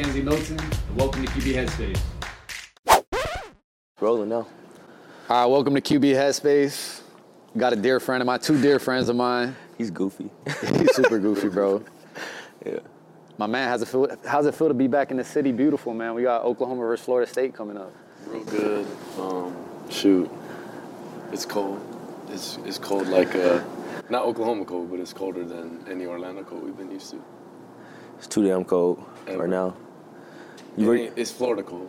McKenzie Milton, and welcome to QB Headspace. Rolling now. All right, welcome to QB Headspace. Got a dear friend of mine, two dear friends of mine. He's goofy. He's super goofy, bro. yeah. My man, how's it feel? How's it feel to be back in the city? Beautiful, man. We got Oklahoma versus Florida State coming up. Real good. Um, shoot, it's cold. It's it's cold like uh, not Oklahoma cold, but it's colder than any Orlando cold we've been used to. It's too damn cold Ever. right now. It You re- ain't- it's Florida cold.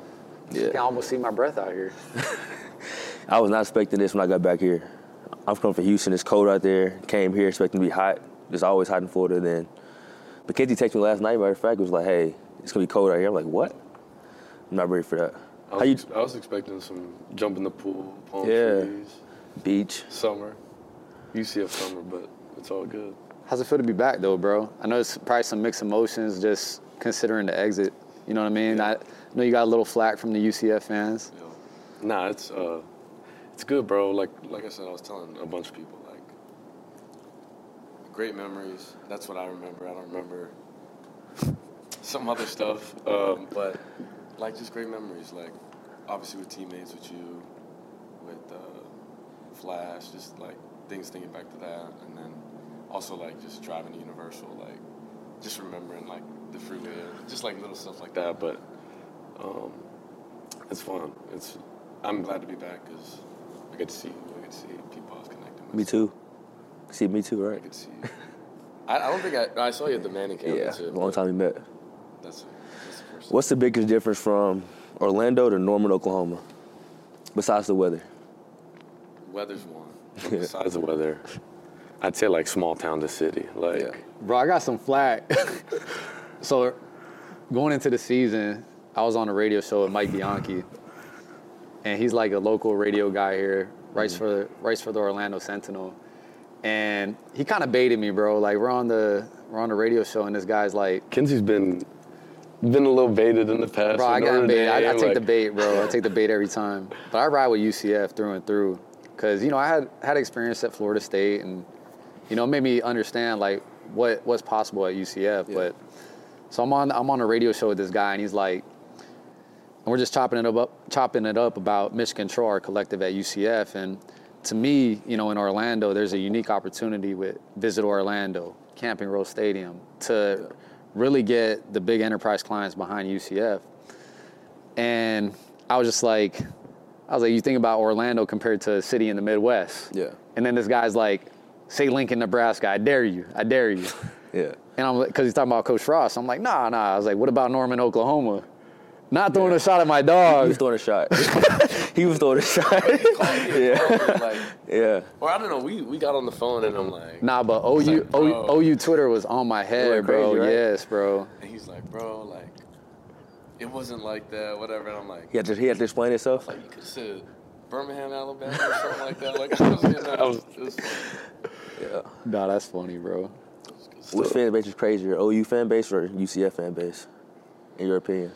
Yeah. I can almost see my breath out here. I was not expecting this when I got back here. I'm from from Houston. It's cold out there. Came here expecting to be hot. It's always hot in Florida. Then McKenzie texted me last night. Matter of fact, it was like, "Hey, it's gonna be cold out here." I'm like, "What?" I'm not ready for that. I How was, you? I was expecting some jump in the pool, palm Yeah. trees, Beach. summer. UCF summer, but it's all good. How's it feel to be back, though, bro? I know it's probably some mixed emotions just considering the exit. You know what I mean? I know you got a little flack from the UCF fans. Yeah. Nah, it's uh, it's good, bro. Like like I said, I was telling a bunch of people like great memories. That's what I remember. I don't remember some other stuff, um, but like just great memories. Like obviously with teammates, with you, with uh, Flash, just like things thinking back to that, and then also like just driving to Universal, like just remembering like the freeway, just like little stuff like that. But um, it's fun. It's I'm glad to be back because I get to see you. I get to see people I was connecting with. Me too. See, me too, I right? get to see you. I, I don't think I, I saw you at the Manning camp. Yeah. it, Long time we met. That's, that's the first. What's the biggest difference from Orlando to Norman, Oklahoma? Besides the weather. Weather's one. Besides the weather, I'd say like small town to city. Like Bro, I got some flack. so, going into the season, I was on a radio show with Mike Bianchi, and he's like a local radio guy here, writes mm-hmm. for writes for the Orlando Sentinel, and he kind of baited me, bro. Like we're on the we're on the radio show, and this guy's like, Kenzie's been been a little baited in the past. bro, I got baited. I, I take the bait, bro. I take the bait every time. But I ride with UCF through and through, cause you know I had had experience at Florida State, and you know it made me understand like what what's possible at UCF. But so I'm on I'm on a radio show with this guy, and he's like, and we're just chopping it up chopping it up about Mission Control, our collective at UCF, and to me, you know, in Orlando, there's a unique opportunity with Visit Orlando, Camping World Stadium, to really get the big enterprise clients behind UCF. And I was just like, I was like, you think about Orlando compared to a city in the Midwest. Yeah. And then this guy's like, say Lincoln, Nebraska. I dare you. I dare you. Yeah. And I'm because he's talking about Coach Frost. I'm like, nah, nah. I was like, what about Norman, Oklahoma? Not throwing a shot at my dog. He was throwing a shot. he was throwing a shot. yeah. like, yeah. or I don't know. We we got on the phone and I'm like, Nah, but OU, like. OU, OU Twitter was on my head, went bro. crazy, right? Yes, bro. and he's like, bro, like, it wasn't like that, whatever. And I'm like, He had to, he had to explain himself. like you could have said Birmingham, Alabama, or something like that. Like I was, you know, I was, it was Yeah. Nah, that's funny, bro. Which fan base is crazier, OU fan base or UCF fan base, in your opinion?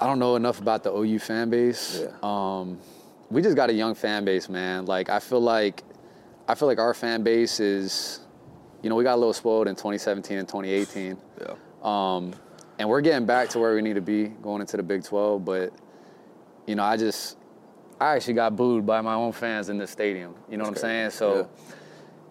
I don't know enough about the OU fan base. Yeah. Um, we just got a young fan base, man. Like I feel like, I feel like our fan base is, you know, we got a little spoiled in 2017 and 2018. Yeah. Um, and we're getting back to where we need to be going into the Big 12. But, you know, I just, I actually got booed by my own fans in the stadium. You know what I'm saying? So,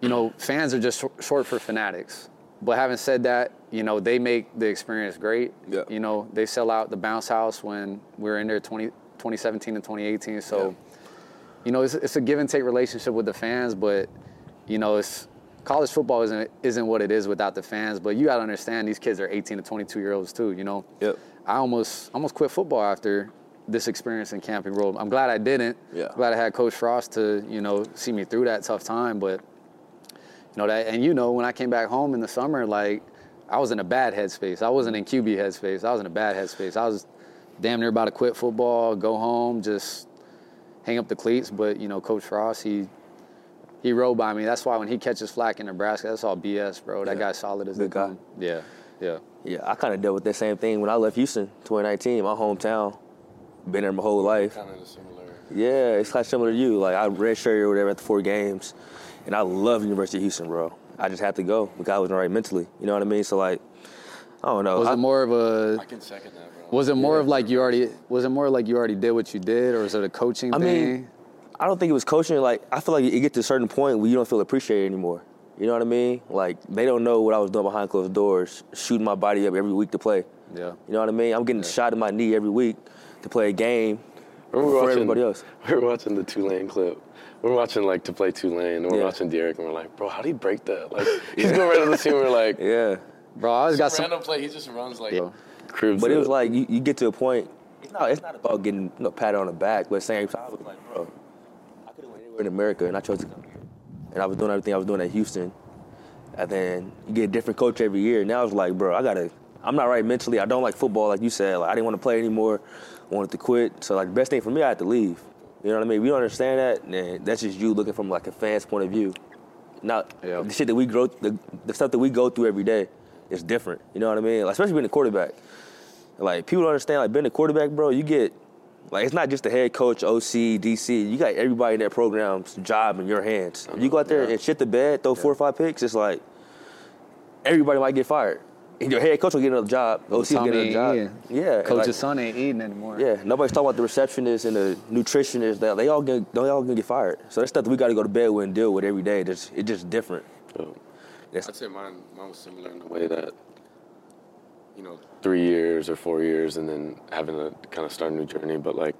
you know, fans are just short- for fanatics. But having said that, you know, they make the experience great. Yeah. You know, they sell out the bounce house when we were in there 20, 2017 and 2018. So, you know, it's, it's a give and take relationship with the fans, but, you know, it's college football isn't isn't what it is without the fans. But you got to understand these kids are 18 to 22 year olds too. You know. Yep. I almost almost quit football after this experience in Camping World. I'm glad I didn't. Yeah. Glad I had Coach Frost to you know see me through that tough time. But you know that, and you know when I came back home in the summer, like I was in a bad headspace. I wasn't in QB headspace. I was in a bad headspace. I was damn near about to quit football, go home, just hang up the cleats. But you know, Coach Frost, he he rode by me. That's why when he catches flack in Nebraska, that's all BS, bro. That Yeah. guy's solid as a Good guy. come. Yeah, yeah. Yeah, I kind of dealt with that same thing when I left Houston, 2019, my hometown. Been there my whole life. kind of similar. Yeah, it's kind of similar to you. Like I redshirted or whatever at the four games, and I love University of Houston, bro. I just had to go because I wasn't right mentally. You know what I mean? So like, I don't know. Was I- it more of a I can second that, bro. was it more of like you already was it more like you already did what you did or was it a coaching I thing? mean, I don't think it was coaching. Like, I feel like it get to a certain point where you don't feel appreciated anymore. You know what I mean? Like, they don't know what I was doing behind closed doors, shooting my body up every week to play. yeah. You know what I mean? I'm getting shot in my knee every week to play a game Remember for watching, everybody else. We were watching the Tulane clip. We were watching like to play Tulane, and we're Yeah. watching D'Eriq, and we're like, bro, how do you break that? Like, he's going right to the team. We're like, Yeah. Bro, I always got Some some random play, he just runs like. Yeah. cribs. But it was like you, you get to a point. It's not. It's not about getting you know, patted on the back, but same time, I was like, bro, I could have went anywhere in America, and I chose to come here. And I was doing everything I was doing at Houston. And then you get a different coach every year. Now it's like, bro, I gotta. I'm not right mentally. I don't like football, like you said. Like I didn't want to play anymore. I Wanted to quit. So like the best thing for me, I had to leave. You know what I mean? If you don't understand that, then that's just you looking from like a fan's point of view. Not Yeah. the shit that we grow, the, the stuff that we go through every day is different. You know what I mean? Like, especially being a quarterback. Like people don't understand. Like being a quarterback, bro, you get like it's not just the head coach, OC, DC. You got everybody in that program's job in your hands. If you go out there and shit the bed, throw four or five picks, it's like everybody might get fired. And your head coach will get another job. OC will get ain't another eating. job. Yeah, and, Coach's like, son ain't eating anymore. yeah, nobody's talking about the receptionist and the nutritionist. That they all get, they all gonna get fired. So that's stuff that we got to go to bed with and deal with every day. It's, it's just different. So, That's, I'd say mine, mine was similar in the the way way that, that you know, three years or four years, and then having to kind of start a new journey. But like,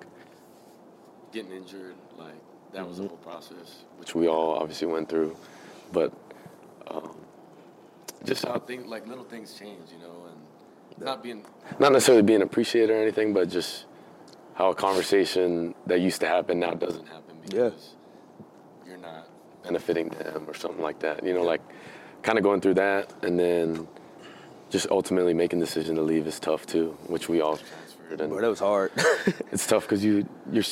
getting injured, like, that was the mm-hmm. whole process. which we all obviously went through, but um, Just how things, like, little things change, you know, and not being, not necessarily being appreciated or anything, but just how a conversation that used to happen now doesn't happen Yeah. because you're not. benefiting them or something like that. You know, like kind of going through that, and then just ultimately making the decision to leave is tough too, which we all bro, that was hard. it's tough because you you're.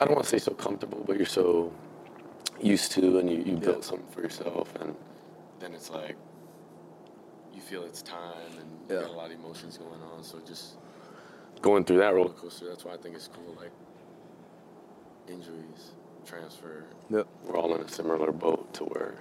I don't want to say so comfortable, but you're so used to, and you, you built something for yourself, and Then it's like, feel it's time and Yeah. you got a lot of emotions going on. So just going through that roller roller coaster. That's why I think it's cool. Like, injuries, transfer. yep. we're all in a similar boat to where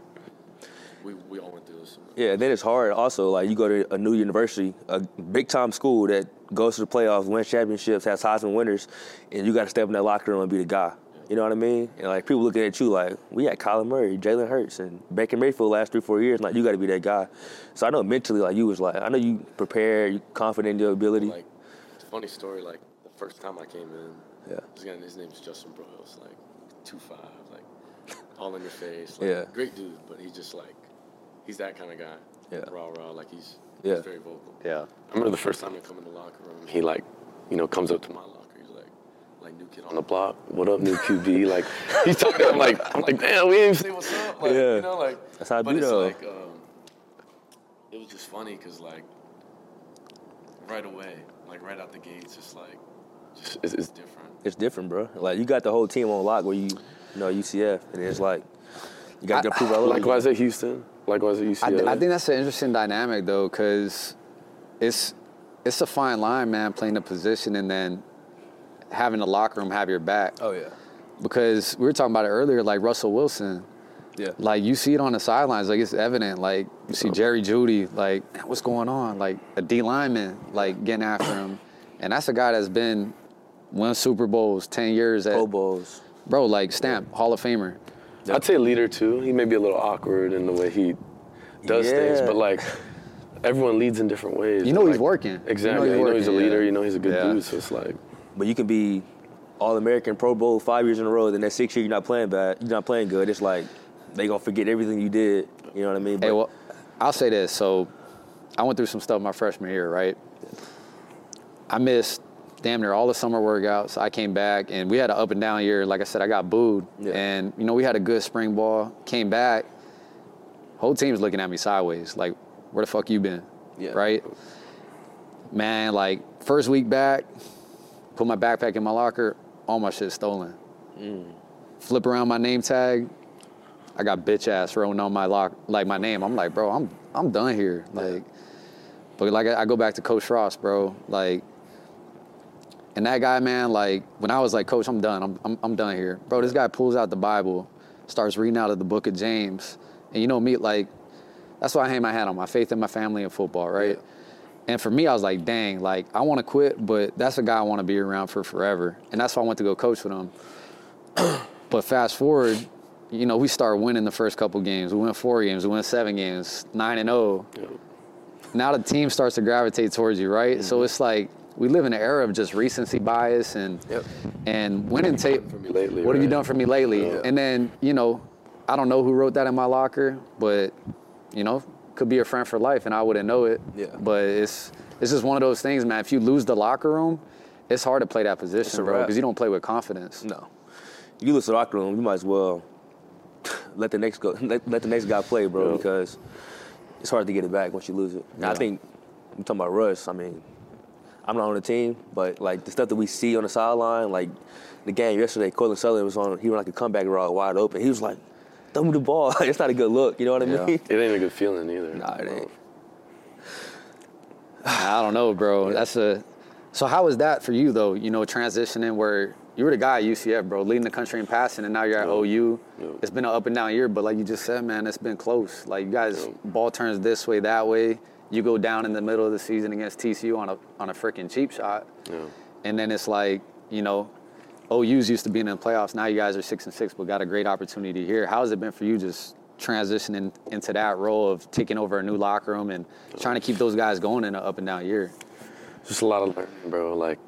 We, we all went through this. Yeah, and then it's hard also. Like you go to a new university, a big time school that goes to the playoffs, wins championships, has Heisman winners, and you got to step in that locker room and be the guy. You know what I mean? And like people looking at you like, we had Kyler Murray, Jalen Hurts, and Baker Mayfield last three, four years. Like you got to be that guy. So I know mentally, like you was like, I know you prepared, you confident in your ability. Like, it's a funny story. Like, the first time I came in, Yeah. this guy, his name's Justin Broiles, like, two five, like, all in your face. Like, Yeah. Great dude, but he's just like, he's that kind of guy. Yeah. raw, rah, like, he's, Yeah. he's very vocal. Yeah. I remember the first First time time I come in the locker room, he like you know comes up to my my locker, he's like, like, new kid on the block. What up, new QB? like he's talking. I'm like, I'm like, damn, we ain't say even what's up. Like, Yeah. you know, like That's how I but be, it's though. like um, it was just funny because like right away, like right out the gates, just like just It's- it's, it's- different. It's different, bro. Like you got the whole team on lock where you, you know, UCF, and it's like you got to I- prove all over. Likewise at Houston. Likewise at I, UCLA. th- I think that's an interesting dynamic though, because it's it's a fine line, man, playing the position and then having the locker room have your back. Oh yeah. Because we were talking about it earlier, like Russell Wilson. Yeah. Like you see it on the sidelines, like it's evident. Like you see Jerry Jeudy, like "Man, what's going on? Like a D lineman, like getting after him, and that's a guy that's been won Super Bowls, ten years at Pro Bowls. bro, like stamp Hall of Famer. I'd say leader too. He may be a little awkward in the way he does things, but like everyone leads in different ways. You know And, he's like, working. You know Exactly. he's You know he's, a leader. yeah. You know he's a good Yeah. dude. So it's like But you can be All American, Pro Bowl five years in a row. Then that six year you're not playing bad. You're not playing good. It's like they gonna forget everything you did. You know what I mean? Hey, But- well, I'll say this. So, I went through some stuff my freshman year, right? I missed damn near all the summer workouts. I came back and we had an up and down year. Like I said, I got booed, Yeah. and you know we had a good spring ball. Came back, whole team's looking at me sideways, like, where the fuck you been? Yeah. Right? Man, like first week back, put my backpack in my locker, all my shit stolen. Mm. Flip around my name tag, I got bitch ass written on my lock, like my name. I'm like, bro, I'm I'm done here. Like, but like I, I go back to Coach Frost, bro. Like, and that guy, man, like when I was like, Coach, I'm done. I'm I'm, I'm done here, bro. This guy pulls out the Bible, starts reading out of the Book of James, and you know me, like, that's why I hang my hat on my faith in my family and football, right? And for me, I was like, dang, like I want to quit, but that's a guy I want to be around for forever. And that's why I went to go coach with him. but fast forward, you know, we start winning the first couple games. We win four games, we win seven games, nine and oh. zero. Now the team starts to gravitate towards you, right? So mm-hmm. it's like we live in an era of just recency bias and Yep. and winning tape. for me lately, What have you done for me lately? Yeah. And then you know, I don't know who wrote that in my locker, but you know, could be a friend for life, and I wouldn't know it. Yeah. But it's it's just one of those things, man. If you lose the locker room, it's hard to play that position, bro, because you don't play with confidence. No. You lose the locker room, you might as well let the next go let, let the next guy play, bro, Yeah. because it's hard to get it back once you lose it. Now I think I'm talking about Russ, I mean, I'm not on the team, but like the stuff that we see on the sideline, like the game yesterday, Cortland Sutherland was on he ran like a comeback route wide open. He was like, throw me the ball. it's not a good look, you know what I Yeah. mean? It ain't a good feeling either. Nah, it ain't. I don't know, bro. That's a. So how was that for you though? You know, transitioning where you were the guy at UCF, bro, leading the country in passing, and now you're at OU. Yeah. It's been an up and down year, but like you just said, man, it's been close. Like you guys, Yeah. ball turns this way, that way. You go down in the middle of the season against TCU on a on a freaking cheap shot, Yeah. and then it's like you know, OU's used to being in the playoffs. Now you guys are six and six, but got a great opportunity here. How has it been for you just transitioning into that role of taking over a new locker room and trying to keep those guys going in an up and down year? Just a lot of learning, bro. Like,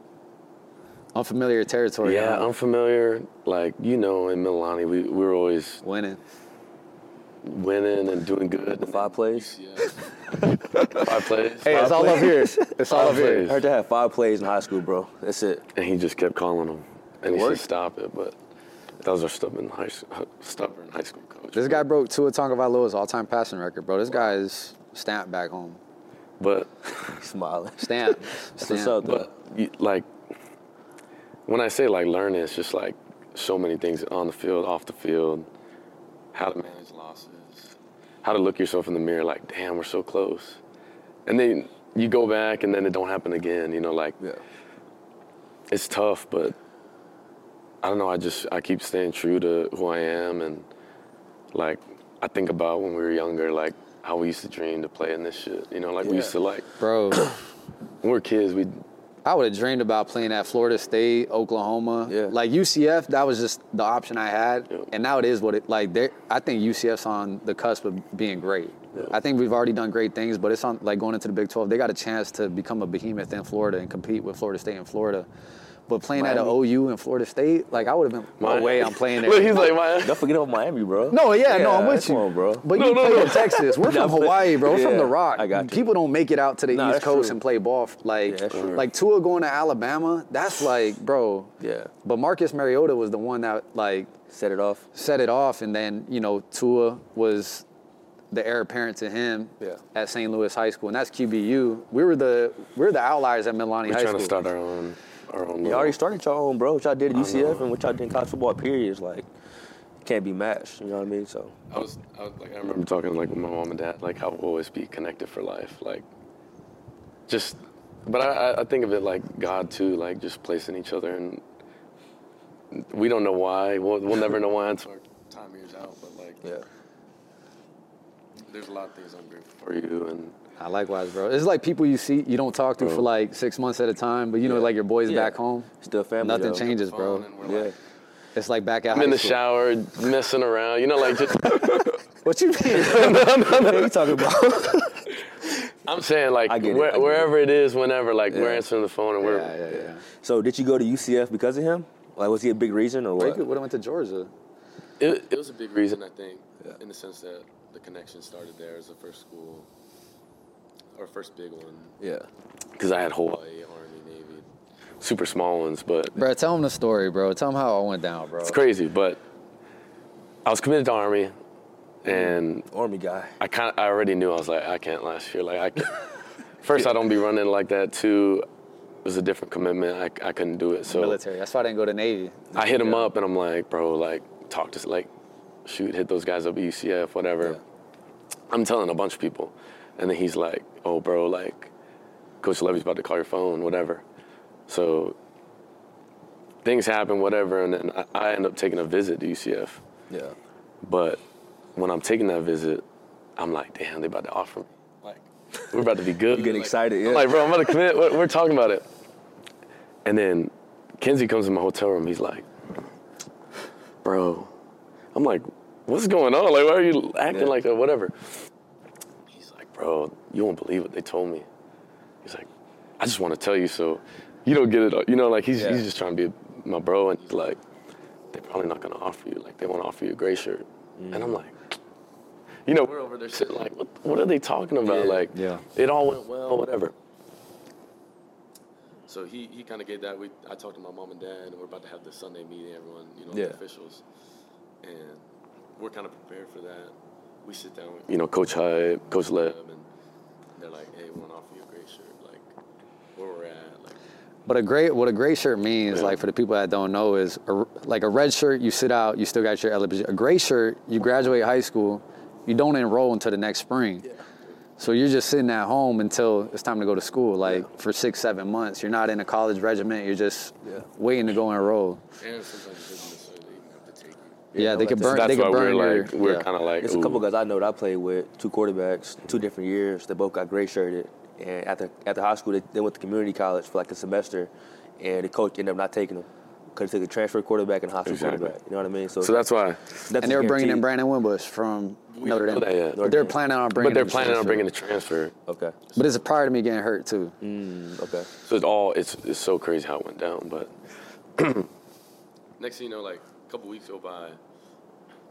Unfamiliar territory. yeah, huh? unfamiliar. Like, you know, in Mililani, we, we were always winning. winning and doing good. The five plays. Yeah. five plays. Hey, it's five all plays. up here. It's all Five up here. plays. I heard they had five plays in high school, bro. That's it. And he just kept calling them. And he Worked. said, stop it. But that was our stubborn high, s- uh, stubborn high school coach. This guy broke Tua Tagovailoa's all-time passing record, bro. This guy is stamped back home. But, Smiling. stamp, That's Stamped. what's up, though. but you, like, when I say like learning, it's just like so many things on the field, off the field, how to manage losses, how to look yourself in the mirror like, damn, we're so close. And then you go back and then it don't happen again, you know, like Yeah. it's tough, but I don't know. I just I keep staying true to who I am, and like I think about when we were younger, like how we used to dream to play in this shit. You know, like we used to like Bro, when we were kids, we I would have dreamed about playing at Florida State, Oklahoma. Yeah. Like UCF, that was just the option I had. Yeah. And now it is what it like they're I think UCF's on the cusp of being great. I think we've already done great things, but it's on like going into the Big 12, they got a chance to become a behemoth in Florida and compete with Florida State and Florida. But playing at an OU in Florida State, like I would have been no Miami. way I'm playing there. Look, he's like, my. Don't forget about Miami, bro. No, yeah, no, I'm with you, on, bro. But No, you no, play no. in Texas. We're Nah, from Hawaii, bro. We're from the Rock. I got you. People don't make it out to the Nah, East Coast true. and play ball. Like, Yeah, that's like Tua going to Alabama. That's like, bro. Yeah. But Marcus Mariota was the one that like Set it off. set it off, and then you know Tua was the heir apparent to him Yeah. at St. Louis High School, and that's QBU. We were the we were the outliers at Mililani We're High trying to start our own, our own. You little- already started your own, bro. What y'all did at UCF and what y'all did in college football, period, is like, can't be matched. You know what I mean? So, I was, I was like, I remember. talking like with my mom and dad, like how we'll always be connected for life, like just. But I, I- think of it like God too, like just placing each other, and we don't know why. We'll, we'll never know why until Our time years out, but like, yeah. there's a lot of things I'm grateful for. for you and. I likewise, bro. It's like people you see you don't talk to for like six months at a time, but you know, Yeah. like your boys Yeah. back home. Still family. Nothing though. changes, bro. Phone and we're Yeah. like, It's like back out. I'm high in the school. shower, messing around, you know, like just. What you mean? What are you talking about? I'm saying like I get it, where, I get it. wherever it is, whenever, like we're answering the phone and we're. yeah, yeah, yeah. so, did you go to UCF because of him? Like, was he a big reason or Well, what? could would have went to Georgia. It, it was a big reason, I think, Yeah. in the sense that the connection started there as the first school, or first big one. Yeah. Because I had Hawaii, Hawaii, Army, Navy. super small ones, but Bro, tell them the story, bro. Tell them how I went down, bro. it's crazy. But I was committed to Army, and Army guy. I kind of I already knew I was like I can't last year. Like I can't. first I don't be running like that. Two, it was a different commitment. I, I couldn't do it. So Military. That's why I didn't go to Navy. I hit him Yeah. up and I'm like, bro, like talk to like, shoot, hit those guys up at UCF, whatever. Yeah. I'm telling a bunch of people, and then he's like, oh, bro, like, Coach Lebby's about to call your phone, whatever. So things happen, whatever, and then I, I end up taking a visit to UCF. Yeah. But when I'm taking that visit, I'm like, damn, they about to offer me. Like, we're about to be good. You getting Like, excited, yeah. I'm like, bro, I'm about to commit. We're, we're talking about it. And then Kenzie comes in my hotel room. He's like, bro, I'm like, what's going on? Like, why are you acting Yeah. like that? Whatever. He's like, bro, you won't believe what they told me. He's like, I just want to tell you so you don't get it. You know, like he's Yeah. he's just trying to be my bro, and he's like, they're probably not gonna offer you. Like they want to offer you a gray shirt, and I'm mm. like, you know, we're over there sitting like, what, what are they talking about? Yeah. Like, Yeah. it all went well, whatever. So he, he kind of gave that. We I talked to my mom and dad, and we're about to have the Sunday meeting. Everyone, you know, Yeah. the officials, and we're kind of prepared for that. We sit down with You know, Coach Hype, Coach Lev. and they're like, "Hey, we want to offer you a great shirt. Like, where we're at. Like, But a great, what a gray shirt means, Yeah. like for the people that don't know, is a, like a red shirt, you sit out, you still got your eligibility. A gray shirt, you graduate high school, you don't enroll until the next spring. So you're just sitting at home until it's time to go to school, like for six, seven months. You're not in a college regiment. You're just Yeah. waiting to go enroll. and sometimes it doesn't necessarily even have to take you. Yeah, no, they like could this- burn. That's they why could burn we're your. like, we're yeah. kind of like, There's a couple guys I know that I played with, two quarterbacks, two different years. They both got gray shirted. And after after high school, they, they went to community college for like a semester, and the coach ended up not taking them because he took a transfer quarterback and a high school Exactly. quarterback. You know what I mean? So that's why. nothing's And they were bringing in. Brandon Wimbush from Notre Dame. that yet. But they're planning on bringing. But they're him planning on bringing the transfer. Okay. But it's prior to me getting hurt too. Mm, okay. So it's all, it's, it's so crazy how it went down. But Next thing you know, like a couple weeks go by,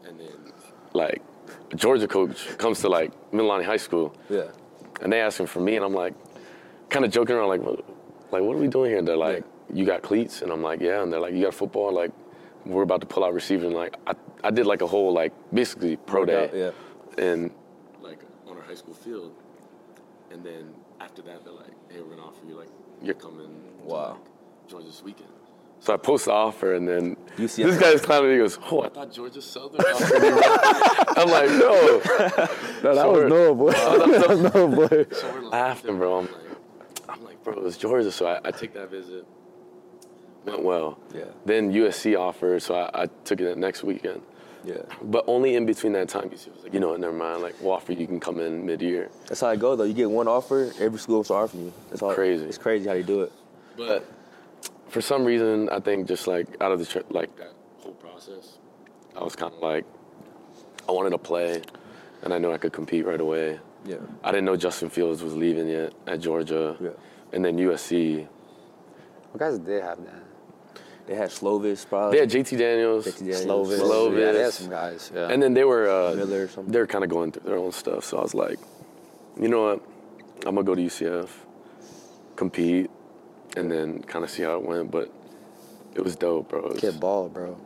and then like, a Georgia coach comes to like Mililani High School Yeah. and they ask him for me, and I'm like, kind of joking around, like, what, like, what are we doing here? And they're like, you got cleats, and I'm like, yeah. And they're like, you got football? Like, we're about to pull out receivers, and like, I, I did like a whole like basically pro day, yeah. and like on our high school field, and then after that, they're like, "Hey, we're gonna offer you like You're- coming, to, Wow. like, join this weekend." So I post the offer, and then UCF. this guy's clowning me. He goes, oh, I thought. Georgia Southern offered. I'm like, no. No, that So was we're- no boy. that was no boy. So we're Laughing, bro. I'm like, I'm like, bro, it's Georgia. So I, I take that visit. went well. Yeah. Then USC offered, so I, I took it that next weekend. Yeah. But only in between that time, UC was like, you know what, never mind. Like, we'll offer you, you can come in mid-year. That's how it goes though. You get one offer, every school start offering you. That's all. Crazy. It's crazy how they do it. But For some reason, I think just like out of the tr- like that whole process, I was kind of like, I wanted to play, and I knew I could compete right away. Yeah. I didn't know Justin Fields was leaving yet at Georgia, Yeah. and then USC. What guys did have that? They had Slovis probably. They had JT Daniels, JT Daniels. Slovis. Slovis. Yeah, they had some guys. Yeah. and then they were uh, Miller or something. they're kind of going through their own stuff. So I was like, you know what, I'm gonna go to UCF, compete, and then kind of see how it went. But it was dope, bro. It was, Kid ball, bro.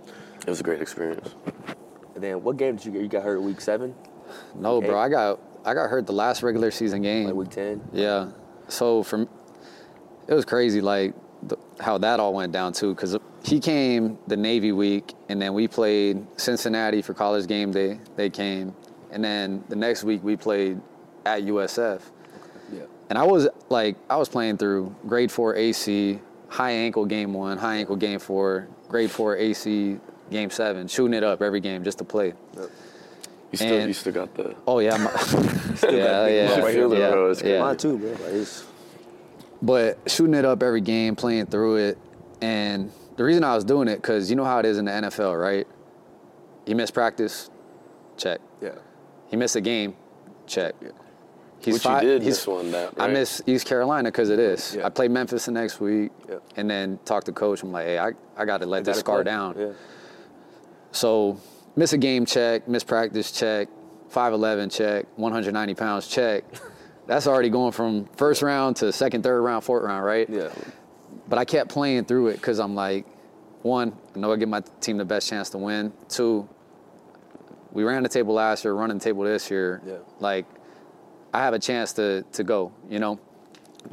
it was a great experience. And then what game did you get? You got hurt week seven, No, bro. I got I got hurt the last regular season game. like week ten. Yeah. So from it was crazy, like the, how that all went down too, because he came the Navy week, and then we played Cincinnati for college game day. They came, and then the next week we played at USF. Yeah. And I was like, I was playing through grade four AC, high ankle game one, high ankle game four, grade four AC game seven, shooting it up every game just to play. You still And- you still got the Oh yeah, my, yeah, yeah, bump right here, yeah, bro. It's yeah. Mine too, bro. Like it's, but shooting it up every game, playing through it, and the reason I was doing it because you know how it is in the NFL, right? You miss practice, check. yeah. He missed a game, check. Yeah. He's which fi- you did he's- this one that I miss East Carolina because of this. Yeah. I play Memphis the next week, Yeah. and then talk to coach. I'm like, hey, I, I got to let this scar down. Yeah. So miss a game check, miss practice check, 5'11 check, 190 pounds check. That's already going from first round to second, third round, fourth round, right? Yeah. But I kept playing through it because I'm like, one, I know I give my team the best chance to win. Two, we ran the table last year, running the table this year. Yeah. Like, I have a chance to to go. You know,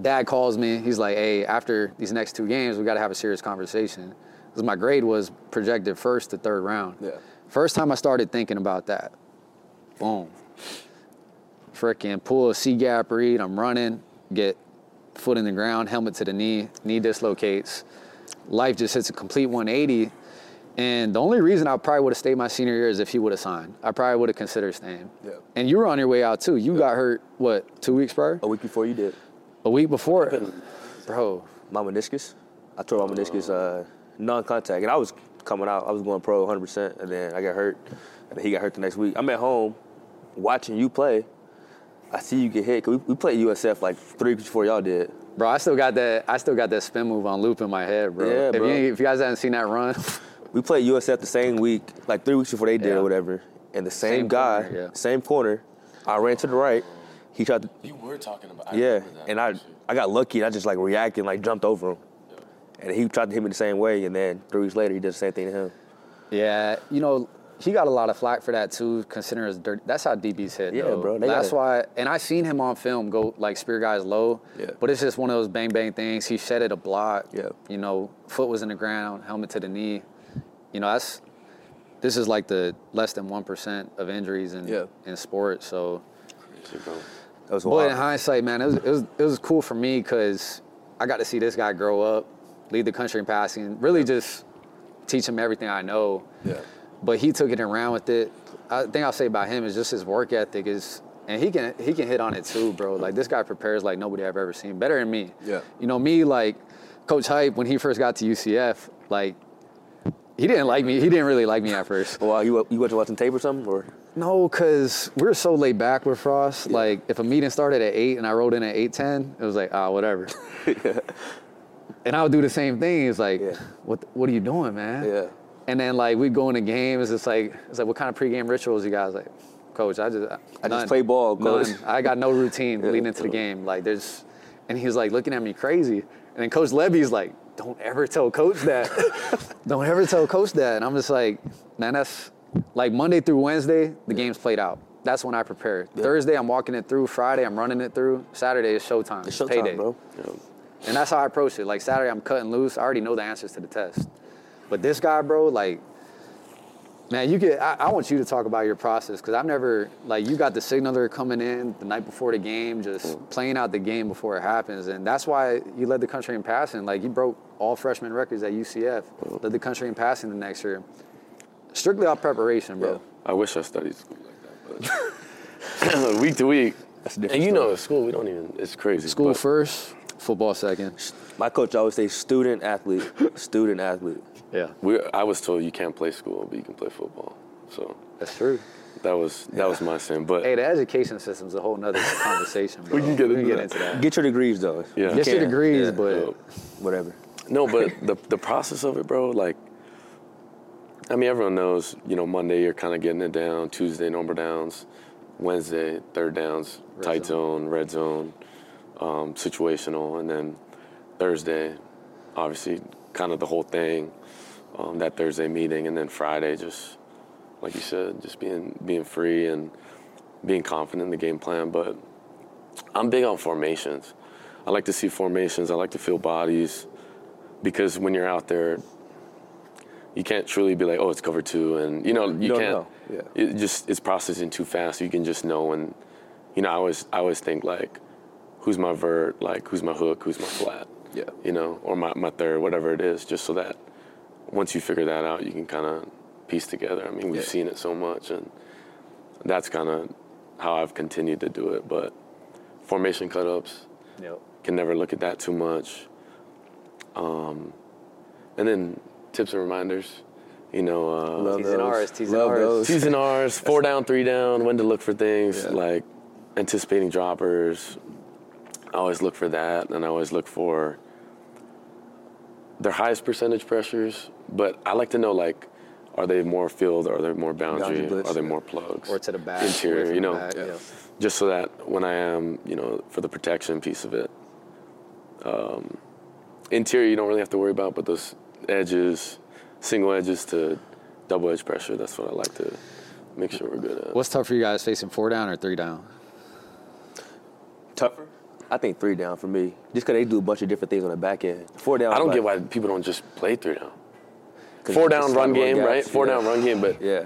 Dad calls me. He's like, "Hey, after these next two games, we got to have a serious conversation." Because my grade was projected first to third round. Yeah. First time I started thinking about that. Boom. Freaking pull a C gap read. I'm running, get foot in the ground, helmet to the knee, knee dislocates. Life just hits a complete 180. And the only reason I probably would have stayed my senior year is if he would have signed. I probably would have considered staying. Yeah. And you were on your way out too. You got hurt what two weeks prior? A week before you did. A week before, bro. My meniscus. I tore my meniscus uh, non-contact, and I was coming out. I was going pro 100%, and then I got hurt, and then he got hurt the next week. I'm at home watching you play. I see you get hit. 'cause we, we played USF like three weeks before y'all did. Bro, I still got that. I still got that spin move on loop in my head, bro. Yeah, if, bro. You, if you guys haven't seen that run, We played USF the same week, like three weeks before they did Yeah. or whatever. And the same, Same guy, corner, yeah. same corner. I ran to the right. He tried to, You were talking about. I yeah, that, and I. I got lucky. and I just like reacted, like jumped over him. And he tried to hit me the same way, and then three weeks later he did the same thing to him. yeah, you know, he got a lot of flack for that too, considering his dirt. That's how DBs hit. Yeah, though. bro, they That's gotta- why, and I seen him on film go like spear guys low. Yeah. But it's just one of those bang bang things. He shedded a block. Yeah. You know, foot was in the ground, helmet to the knee. You know, that's this is like the less than one percent of injuries in Yeah. in sports. So. Crazy. That was But wild. in hindsight, man, it was, it was it was cool for me because I got to see this guy grow up, lead the country in passing, really just teach him everything I know. Yeah. But he took it and ran with it. I think I'll say about him is just his work ethic is, and he can he can hit on it too, bro. Like this guy prepares like nobody I've ever seen, better than me. Yeah. You know me, like Coach Hype when he first got to UCF, like he didn't like me. He didn't really like me at first. Well, you you wasn't watching tape or something, or No, cause we're so laid back with Frost. Like if a meeting started at eight and I rolled in at eight ten, it was like ah whatever. yeah. And I would do the same thing. It's like, Yeah. what what are you doing, man? Yeah. And then like we go into games. It's like it's like what kind of pregame rituals you guys like, Coach? I just I none. just play ball, coach. None. I got no routine Yeah. leading into the game. Like there's, and he's like looking at me crazy. And then Coach Lebby's like, don't ever tell Coach that. don't ever tell Coach that. And I'm just like, man, that's like Monday through Wednesday, the game's played out. That's when I prepare. Thursday, I'm walking it through. Friday, I'm running it through. Saturday is showtime. it's It's showtime, payday. bro. And that's how I approach it. Like Saturday, I'm cutting loose. I already know the answers to the test. But this guy, bro, like, man, you get. I, I want you to talk about your process because I've never like you got the signaler coming in the night before the game, just mm. playing out the game before it happens, and that's why you led the country in passing. Like you broke all freshman records at UCF, led the country in passing the next year. Strictly off preparation, bro. I wish I studied school like that, week to week. That's a different And you know, story. at school we don't even. It's crazy. School but- first, football second. My coach always say student athlete, student athlete. Yeah, We, I was told you can't play school, but you can play football. So that's true. that was that was my sin. But Hey, the education system's a whole nother conversation, bro. We can get into that. into that. Get your degrees though. Yeah. You Get your degrees, Yeah. but whatever. No, but the the process of it, bro. Like, I mean, everyone knows. You know, Monday you're kind of getting it down. Tuesday normal downs. Wednesday third downs, Red tight zone. zone, red zone, um, situational, and then Thursday, obviously, kind of the whole thing. Um, that Thursday meeting, and then Friday, just like you said, just being being free and being confident in the game plan. But I'm big on formations. I like to see formations. I like to feel bodies because when you're out there, you can't truly be like, oh, it's cover two, and you know you, don't can't. know, yeah. It just it's processing too fast. You can just know, and you know, I always I always think like, who's my vert, like who's my hook, who's my flat, Yeah. you know, or my my third, whatever it is, just so that once you figure that out, you can kind of piece together. I mean, we've Yeah. seen it so much, and that's kind of how I've continued to do it. But formation cutups, Yep. can never look at that too much. Um, and then tips and reminders, you know, uh, Love T's and those. R's, T's and Love R's. those. T's and R's, four down, three down, when to look for things, Yeah. like anticipating droppers. I always look for that, and I always look for their highest percentage pressures. But I like to know, like, are they more field, or are they more boundary, Boundary blitz, are they yeah. more plugs? Or to the back. Interior, you know. back, Yeah. just so that when I am, you know, for the protection piece of it, um, interior you don't really have to worry about, but those edges, single edges to double edge pressure, that's what I like to make sure we're good at. What's tough for you guys facing four down or three down? Tougher? I think three down for me. Just because they do a bunch of different things on the back end. Four down. I don't like- get why people don't just play three down. Four down just run like one game, gaps, right? Four yeah. down run game, but Yeah.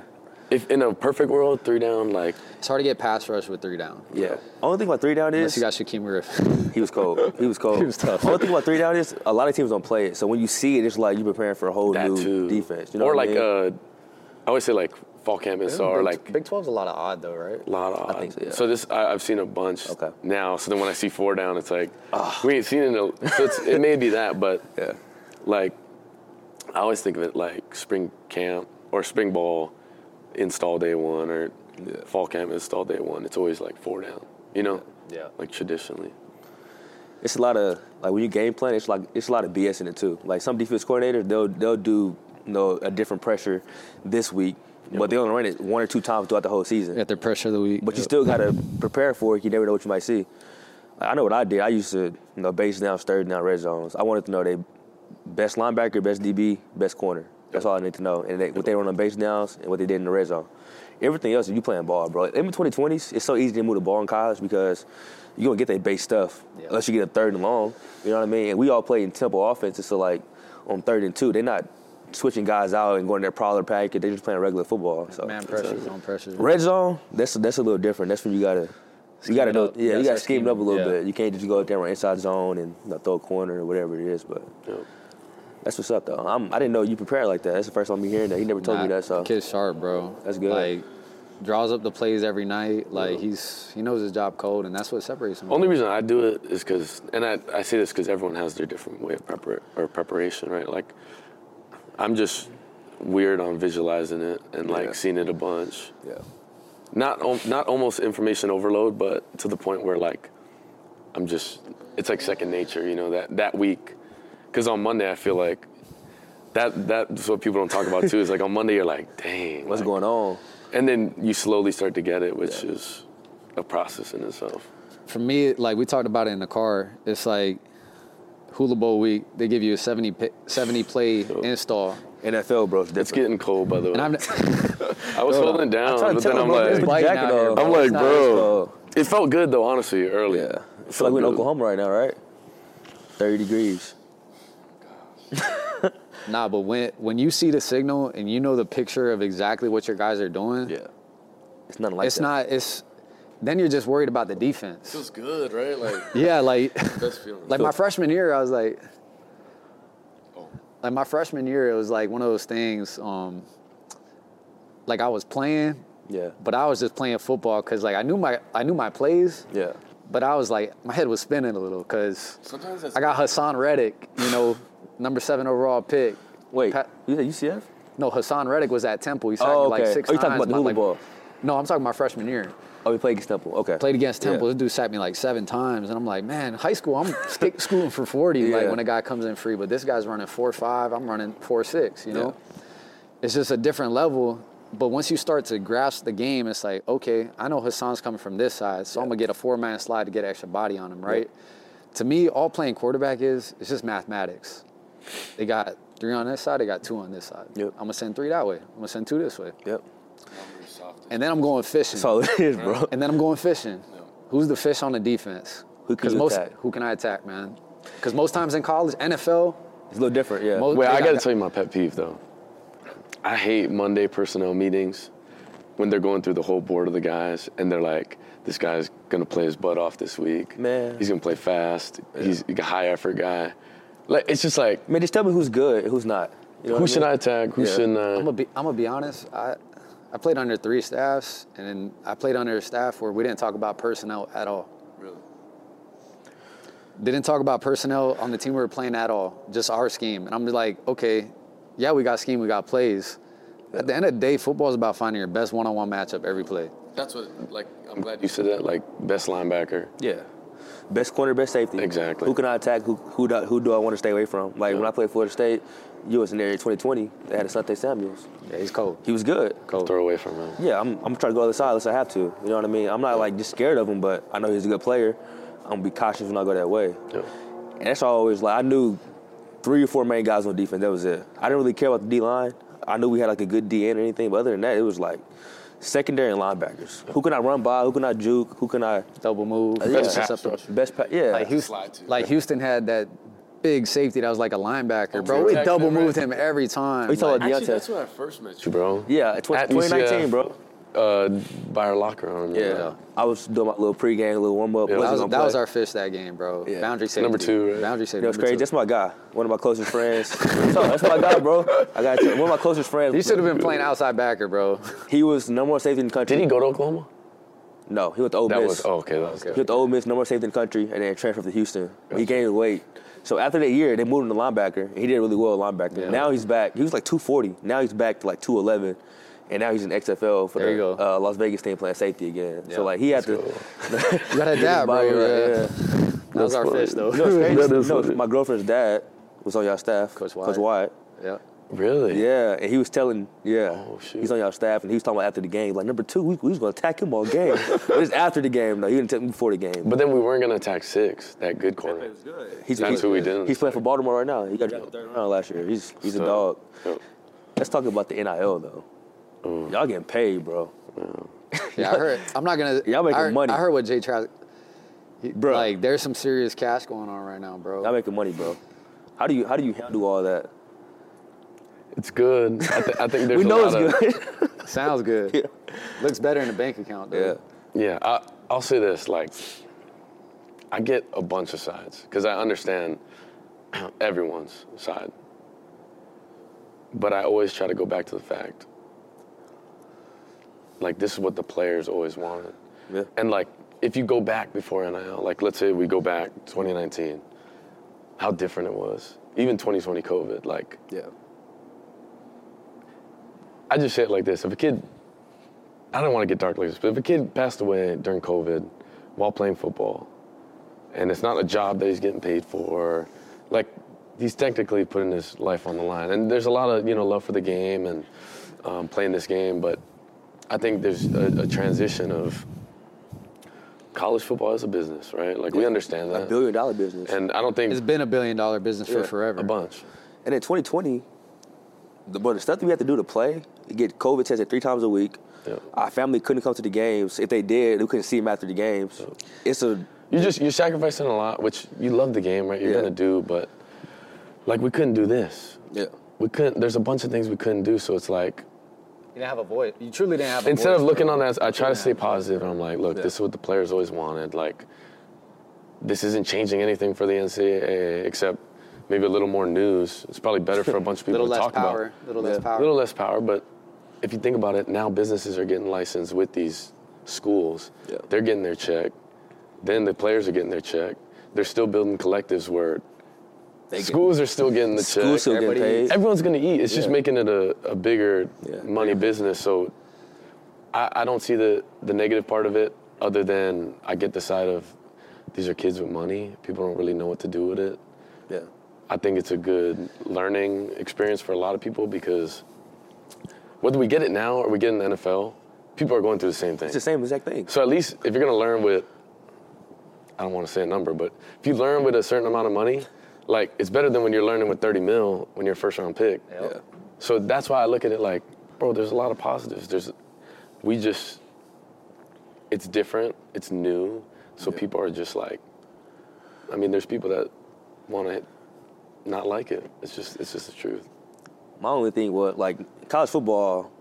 If in a perfect world, three down, like It's hard to get pass rush with three down. Yeah. Only thing about three down is Unless is you got Shaquem Griffin. he was cold. He was cold. He was tough. Only thing about three down is a lot of teams don't play it. So when you see it, it's like you're preparing for a whole that new too. defense. You know or what like I mean? uh, I always say like fall camp and or like Big 12's a lot of odd though, right? a lot of I think so, yeah. this I, I've seen a bunch Okay. now. So then when I see four down, it's like we ain't seen it. in a- So it's, it may be that, but yeah. like I always think of it like spring camp or spring ball install day one or Yeah. fall camp install day one. It's always like four down. You know, Yeah. like traditionally. It's a lot of like when you game plan, it's like it's a lot of BS in it too. Like some defense coordinators, they'll they'll do you know a different pressure this week, but they only run it one or two times throughout the whole season. At their pressure of the week. But you still gotta prepare for it. You never know what you might see. I know what I did. I used to, you know, base down, third down, red zones. I wanted to know they best linebacker, best DB, best corner. That's all I need to know. And they, what they run on base downs and what they did in the red zone. Everything else, you playing ball, bro. In the 2020s, it's so easy to move the ball in college because you're gonna get that base stuff Yeah. unless you get a third and long. You know what I mean? And we all play in tempo offenses, so like on third and two, they're not switching guys out and going to their prowler packet. They're just playing regular football. So man pressure, zone pressure. Red zone, that's that's a little different. That's when you gotta you gotta know yeah, You you gotta gotta scheme it up a little yeah. bit. You can't just go out there on inside zone and you know, throw a corner or whatever it is, but Yeah. That's what's up though. I'm, I didn't know you prepared like that. That's the first time I'm hearing that. He never told me that, so Kid's sharp, bro. That's good. Like draws up the plays every night. Like he's he knows his job code, and that's what separates him. Only reason I do it is because, and I, I say this because everyone has their different way of prepar- or preparation, right? Like, I'm just weird on visualizing it and like Yeah. seeing it a bunch. yeah. Not not almost information overload, but to the point where like I'm just it's like second nature, you know that that week. Because on Monday I feel like that that's what people don't talk about too. Is like on Monday you're like, dang, What's like- going on? And then you slowly start to get it, which is a process in itself. For me, like we talked about it in the car, it's like Hula Bowl week. They give you a 70, pa- 70 play install, NFL, bro, it's. It's getting cold, by the way. and I'm I was holding it down, but then I'm bro, like, put your biting jacket here, bro. I'm like, bro. It felt good though, honestly, early. Yeah. It I feel like we're in. Oklahoma right now, right? 30 degrees. nah. But when when you see the signal and you know the picture of exactly what your guys are doing, Yeah. It's nothing like it's that. not. It's then you're just worried about the defense. Feels good, right? Like Yeah, like best feeling. like my freshman year, I was like, Oh. like my freshman year, it was like one of those things. Um, like I was playing, Yeah. but I was just playing football because like I knew my I knew my plays, Yeah. but I was like my head was spinning a little because Sometimes I got Haason Reddick, you know, number seven overall pick. Wait, Pat- you said UCF? No, Haason Reddick was at Temple. He sacked Oh, me like okay. six Oh, you times. talking about the my- like- ball? No, I'm talking about freshman year. Oh, we played against Temple. Okay. Played against Temple. Yeah. This dude sacked me like seven times, and I'm like, man, high school, I'm schooling for 40. Like Yeah. when a guy comes in free, but this guy's running four five. I'm running four six. You know, it's just a different level. But once you start to grasp the game, it's like, okay, I know Haason's coming from this side, so I'm gonna get a four man slide to get extra body on him, right? To me, all playing quarterback is it's just mathematics. They got three on this side, they got two on this side. Yep. I'm gonna send three that way. I'm gonna send two this way, Yep. and then I'm going fishing. That's all it is, bro. And then I'm going fishing. Yeah. Who's the fish on the defense? Who can 'Cause you most attack? who can I attack, man? Because most times in college, NFL, It's a little different, yeah. Mo- Wait, I got- gotta tell you my pet peeve though. I hate Monday personnel meetings when they're going through the whole board of the guys and they're like, this guy's gonna play his butt off this week. Man. He's gonna play fast. He's a high effort guy. Like it's just like, Man, just tell me who's good, who's not. You know who what should mean? I attack? Who Yeah. shouldn't uh, I'm gonna be I'm gonna be honest. I I played under three staffs, and then I played under a staff where we didn't talk about personnel at all. Really? Didn't talk about personnel on the team we were playing at all. Just our scheme, and I'm just like, okay, yeah, we got scheme, we got plays. At the end of the day, football is about finding your best one-on-one matchup every play. That's what. Like I'm glad You said that like best linebacker. Yeah. Best corner, best safety. Exactly. Who can I attack? Who who do, who do I want to stay away from? Like when I played Florida State, you was in there in 2020. They had a Asante Samuels. Yeah, he's cold. He was good. Cold. Throw away from him. Yeah, I'm, I'm trying to go other side unless I have to. You know what I mean? I'm not like just scared of him, but I know he's a good player. I'm gonna be cautious when I go that way. Yeah. And that's always like I knew three or four main guys on defense. That was it. I didn't really care about the D line. I knew we had like a good D end or anything, but other than that, it was like secondary and linebackers. Who can I run by? Who can I juke? Who can I Double move. yeah. best pass interceptor. best? Pa- yeah. Like Houston, like Houston had that big safety that was like a linebacker, Oh, bro. We double moved him every time. you talking Like, about Actually, that's when I first met you. bro. Yeah, it's At 2019, UCF. bro. Uh, by our locker room. Yeah. I was doing my little pregame, little warm up. Yeah, that was, that was our fish that game, bro. Yeah. Boundary safety. Number two, right? Boundary safety. That was crazy. two. That's my guy. One of my closest friends. so, that's my guy, bro. I got you. one of my closest friends. He should have been playing outside backer, bro. He was number one safety in the country. Did he go to Oklahoma? No, he went to Ole That Miss. was oh, okay. That was good. He went to Ole Miss, number one safety in the country, and then transferred to Houston. He gained weight. So after that year, they moved him to linebacker, and he did really well at linebacker. Yeah. Now he's back. He was like 240. Now he's back to like 211. And now he's in XFL for There the uh, Las Vegas team playing safety again. Yeah. So like he had to. You got a dad, bro. Right, Yeah. yeah. That was our funny. fish, though. You know, crazy? That is You funny. my girlfriend's dad was on y'all staff. Coach Coach Wyatt. Wyatt. yeah. Really? Yeah, and he was telling, yeah, Oh, shoot. he's on y'all staff, and he was talking about after the game, like number two, we, we was gonna attack him all game. but it's after the game, though. He didn't tell me before the game. But then we weren't gonna attack six. That good corner. he's, That's he's, who we didn't. He's playing for Baltimore right now. He got drafted third round last year. He's he's a dog. yep. Let's talk about the NIL though. Mm. Y'all getting paid, bro. Yeah, I heard. I'm not gonna. Y'all making I heard, money. I heard what Jay Trask. he- Bro. Like, there's some serious cash going on right now, bro. Y'all making money, bro. How do you how do you handle all that? It's good. I, th- I think there's we a know lot it's of, good. Sounds good. Yeah. Looks better in the bank account, yeah. though. Yeah, I, I'll say this: like, I get a bunch of sides because I understand everyone's side, but I always try to go back to the fact, like, this is what the players always wanted, Yeah. and like, if you go back before NIL, like, let's say we go back 2019, how different it was, even 2020 COVID, like. Yeah. I just say it like this: if a kid, I don't want to get dark like this, but if a kid passed away during COVID while playing football, and it's not a job that he's getting paid for, like he's technically putting his life on the line. And there's a lot of you know love for the game and um, playing this game, but I think there's a, a transition of college football is a business, right? Like we understand A that, billion dollar business. and I don't think It's been a billion dollar business for Yeah, forever. a bunch. And in 2020, the, but the stuff that we had to do to play, get COVID tested three times a week. Yeah. Our family couldn't come to the games. If they did, we couldn't see them after the games. It's a You just you're sacrificing a lot, which you love the game, right? You're Yeah. gonna do, but like we couldn't do this. yeah. We couldn't. There's a bunch of things we couldn't do. So it's like You didn't have a voice. You truly didn't have a voice. instead voice, of looking on that, I try to stay positive, and I'm like, look, Yeah. this is what the players always wanted. Like, this isn't changing anything for the NCAA except maybe a little more news. It's probably better for a bunch of people little to less talk power. about. Little less power. A little less power, but if you think about it, now businesses are getting licensed with these schools. Yeah. They're getting their check. Then the players are getting their check. They're still building collectives where They get- schools are still getting the check. Schools still getting Everybody- paid. Everyone's gonna eat. It's just making it a, a bigger Yeah. money business. So I, I don't see the, the negative part of it other than I get the side of these are kids with money. People don't really know what to do with it. Yeah. I think it's a good learning experience for a lot of people because whether we get it now or we get in the NFL, people are going through the same thing. It's the same exact thing. So at least if you're gonna learn with, I don't want to say a number, but if you learn with a certain amount of money, like it's better than when you're learning with 30 mil when you're a first round pick. Yep. Yeah. So that's why I look at it like, bro, there's a lot of positives. There's, we just, it's different, it's new, so people are just like, I mean, there's people that want to not like it. It's just, it's just the truth. My only thing was like college football.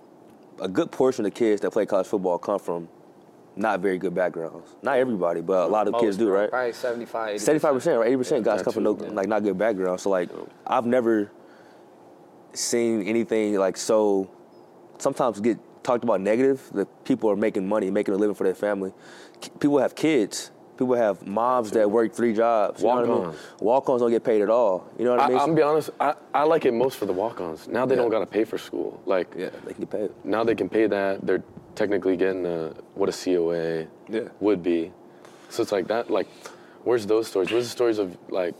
A good portion of kids that play college football come from not very good backgrounds. Not everybody, but a lot of kids do, right? Probably 75, 80%. Seventy-five percent or eighty percent guys come from no, like not good backgrounds. So like, I've never seen anything like so. Sometimes get talked about negative. That people are making money, making a living for their family. People have kids. People have moms that work three jobs. You know I mean? Walk-ons. Walk-ons don't get paid at all. You know what I I, mean? I'm gonna be honest, I, I like it most for the walk-ons. Now they Yeah. don't gotta pay for school. Like, yeah, they can get paid. now they can pay that. They're technically getting a, what a COA Yeah. would be. So it's like that. Like, where's those stories? Where's the stories of like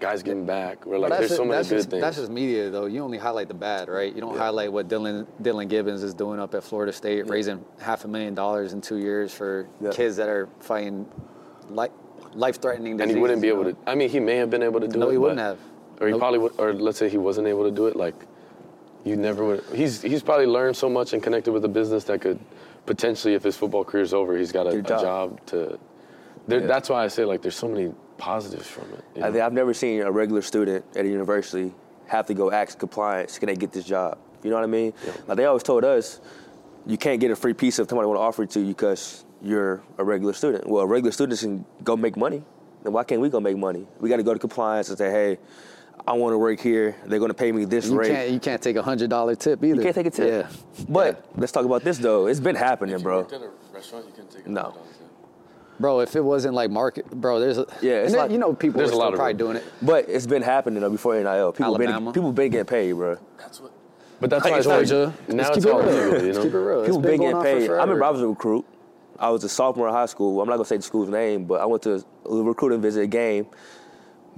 guys getting back? Where like But there's so many good just, things. That's just media, though. You only highlight the bad, right? You don't highlight what Dillan Dillan Gibbons is doing up at Florida State, raising half a million dollars in two years for Yeah. kids that are fighting li- life-threatening diseases. and he wouldn't be able know? to. I mean, he may have been able to do No, it. No, he wouldn't but- have. Or he Nope. probably would. Or let's say he wasn't able to do it. Like, you never would. He's he's probably learned so much and connected with a business that could potentially, if his football career's over, he's got a, a job. to. There, Yeah. That's why I say like there's so many positives from it. you I think I've never seen a regular student at a university have to go ask compliance, can they get this job? You know what I mean? Like they always told us, you can't get a free piece if somebody want to offer it to you because you're a regular student. Well, regular students can go make money. Then why can't we go make money? We got to go to compliance and say, hey, I want to work here. They're going to pay me this You rate. can't you can't take a hundred dollar tip either. You can't take a tip. Yeah. But let's talk about this though. It's been happening, If you bro. worked at a restaurant, you can take a No. Bro, if it wasn't like market, bro, there's a Yeah, it's and then, like- you know people there's are a lot still of probably room. doing it. But it's been happening though before NIL. People been Alabama. people been getting paid, bro. That's what. but that's Like, why it's it's Georgia. Now Let's it's keep it all real. legal, you know. keep it real. People been been getting paid. I remember I was a recruit. I was a sophomore in high school. I'm not gonna say the school's name, but I went to a recruiting visit a game,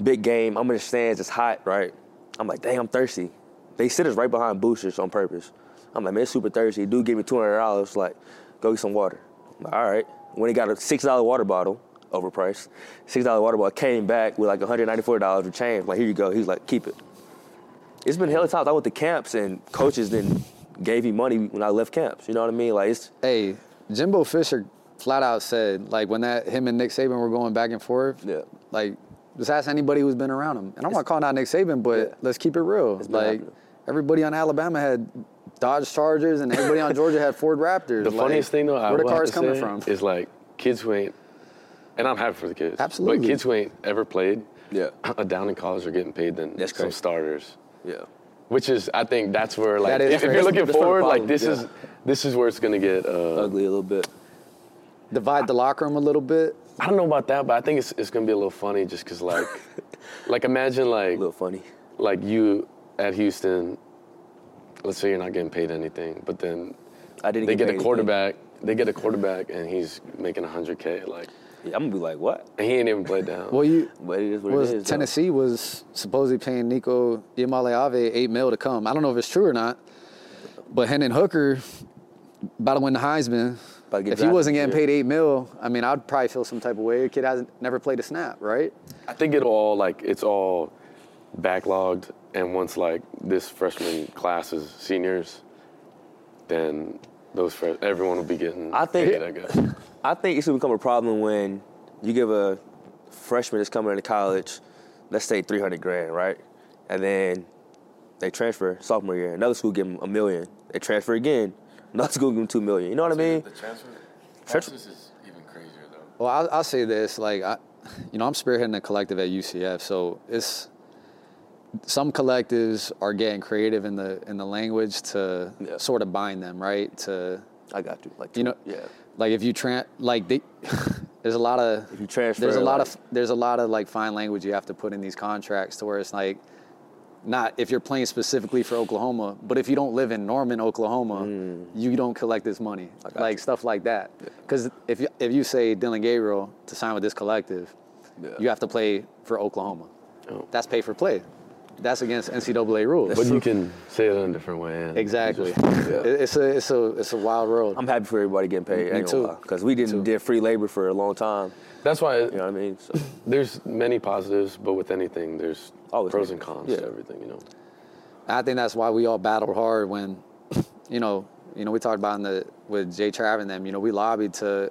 big game. I'm in the stands. It's hot, right? I'm like, dang, I'm thirsty. They sit us right behind boosters on purpose. I'm like, man, it's super thirsty. Dude gave me two hundred dollars. Like, go get some water. I'm like, all right. When he got a six dollar water bottle, overpriced, six dollar water bottle, came back with like 194 dollars of change. Like, here you go. He's like, keep it. It's been hell times I went to camps and coaches then gave me money when I left camps. You know what I mean? Like it's Hey, Jimbo Fisher flat out said like when that him and Nick Saban were going back and forth. Yeah. Like just ask anybody who's been around him. And I'm not calling out Nick Saban, but Yeah. let's keep it real. been Like happening. everybody on Alabama had Dodge Chargers and everybody on Georgia had Ford Raptors. The Like, funniest thing though, I where the will have cars to coming say from? is like kids who ain't, and I'm happy for the kids. Absolutely. But kids who ain't ever played, Yeah. a down in college are getting paid than That's some crazy. starters. yeah. Which is, I think that's where like, That is if, if you're looking That's forward, like this yeah. is this is where it's gonna get. Uh, Ugly a little bit. Divide the locker room a little bit. I don't know about that, but I think it's it's gonna be a little funny just because like, like imagine like A little funny. like you at Houston. Let's say you're not getting paid anything, but then I didn't they get, get paid a quarterback. They get a quarterback, and he's making 100k. Like. Yeah, I'm gonna be like, what? and he ain't even played down. Well, you But it is what was it is. though. Tennessee was supposedly paying Nico Iamaleava eight mil to come. I don't know if it's true or not, but Hendon Hooker about to win the Heisman. About If he wasn't getting year. paid eight mil, I mean, I'd probably feel some type of way. The kid hasn't never played a snap, right? I think it'll all like it's all backlogged, and once like this freshman class is seniors, then those fre- everyone will be getting. I think- paid, I guess. I think it's gonna become a problem when you give a freshman that's coming into college, let's say 300 grand, right? And then they transfer sophomore year. Another school give them a million. They transfer again. Another school give them two million. You know what I mean? The transfer Transfer- process is even crazier though. Well, I'll, I'll say this: like, I, you know, I'm spearheading a collective at UCF, so it's some collectives are getting creative in the in the language to Yeah. sort of bind them, right? To I got you. Like you know, yeah. like if you tran like they, there's a lot of If you transfer, there's a lot like- of there's a lot of like fine language you have to put in these contracts to where it's like not if you're playing specifically for Oklahoma, but if you don't live in Norman, Oklahoma, you don't collect this money, Mm. like you. stuff like that. Because if you, if you say Dillon Gabriel to sign with this collective, Yeah. you have to play for Oklahoma. Oh. That's pay for play. That's against NCAA rules. But you can say it in a different way. And exactly. Yeah. It's a it's a it's a wild road. I'm happy for everybody getting paid. Me too. Because we didn't too. did free labor for a long time. That's why You know what I mean? So there's many positives, but with anything, there's Always pros and negatives. cons to everything. You know. I think that's why we all battled hard when, you know, you know, we talked about in the with Jay Trav and them. You know, we lobbied to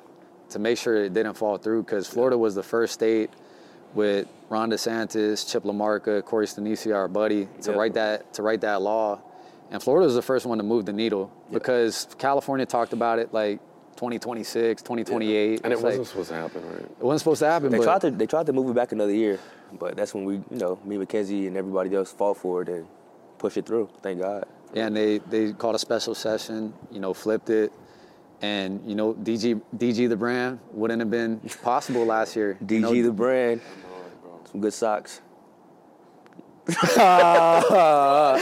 to make sure it didn't fall through because Florida was the first state with Ron DeSantis, Chip LaMarca, Corey Stanisi, our buddy, to Yeah. write that to write that law, and Florida was the first one to move the needle because California talked about it like 2026, 2028. And it It's like- wasn't supposed to happen, right? it wasn't supposed to happen. they but tried to they tried to move it back another year, but that's when we you know me McKenzie and everybody else fought for it and pushed it through. Thank God. Yeah, and they they called a special session, you know, flipped it, and you know, DG DG the brand wouldn't have been possible last year. You DG know, the brand, Lord, bro. Some good socks. It's gonna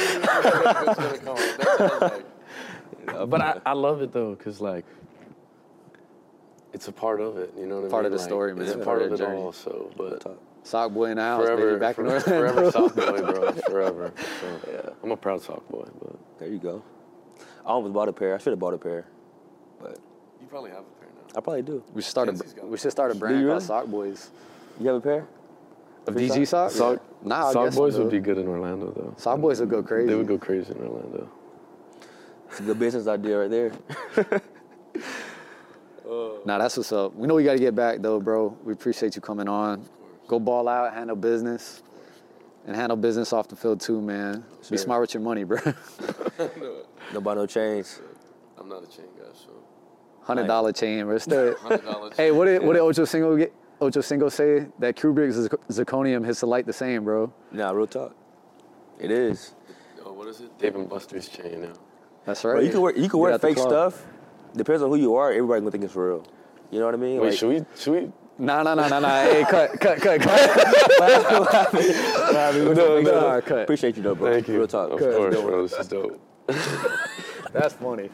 come. That's like, but I, I love it though, cause like it's a part of it. You know what I mean? Part of the Like, story, man. It's a Part part of of the it journey. all. So, but sock boy in the house, forever, baby, back in forever, Orlando. forever sock boy, bro. Forever. So, I'm a proud sock boy, but There you go. I almost bought a pair. I should have bought a pair, but you probably have a pair now. I probably do. We should start a we should start a brand you called really? Sock Boys. You have a pair? Of DG socks? sock, Nah, I sock guess boys would be good in Orlando though. Sock Boys would go crazy. They would go crazy in Orlando. It's a good business idea right there. Nah, that's what's up. We know we got to get back though, bro. We appreciate you coming on. go ball out, handle business, and handle business off the field too, man. Be smart with your money, bro. No buy no chains. I'm not a chain guy, so Hundred dollar chain, bro. Still, $100 hey, what did what did yeah. Ocho Cinco get? Ocho Cinco say that Kubrick's zirc- zirconium hits the light the same, bro. Nah, real talk. It is. Oh, what is it? Dave and Buster's chain now. That's right. Bro, you can wear you can wear fake stuff. Depends on who you are. Everybody gonna think it's real. You know what I mean? Wait, Like- should we? Should we? Nah, nah, nah, nah, nah. Hey, cut, cut, cut, cut. no, no. cut. Appreciate you though, bro. Thank you. Real talk. Of Good. course, bro. This is dope. That's funny.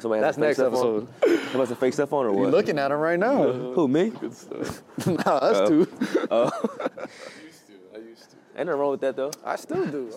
Somebody That's has some fake next stuff on? episode. Somebody has some fake stuff on or what? You what? looking at him right now? Who me? Good stuff. nah, us uh, two. Uh, I used to. I used to. Ain't nothing wrong with that though. I still do.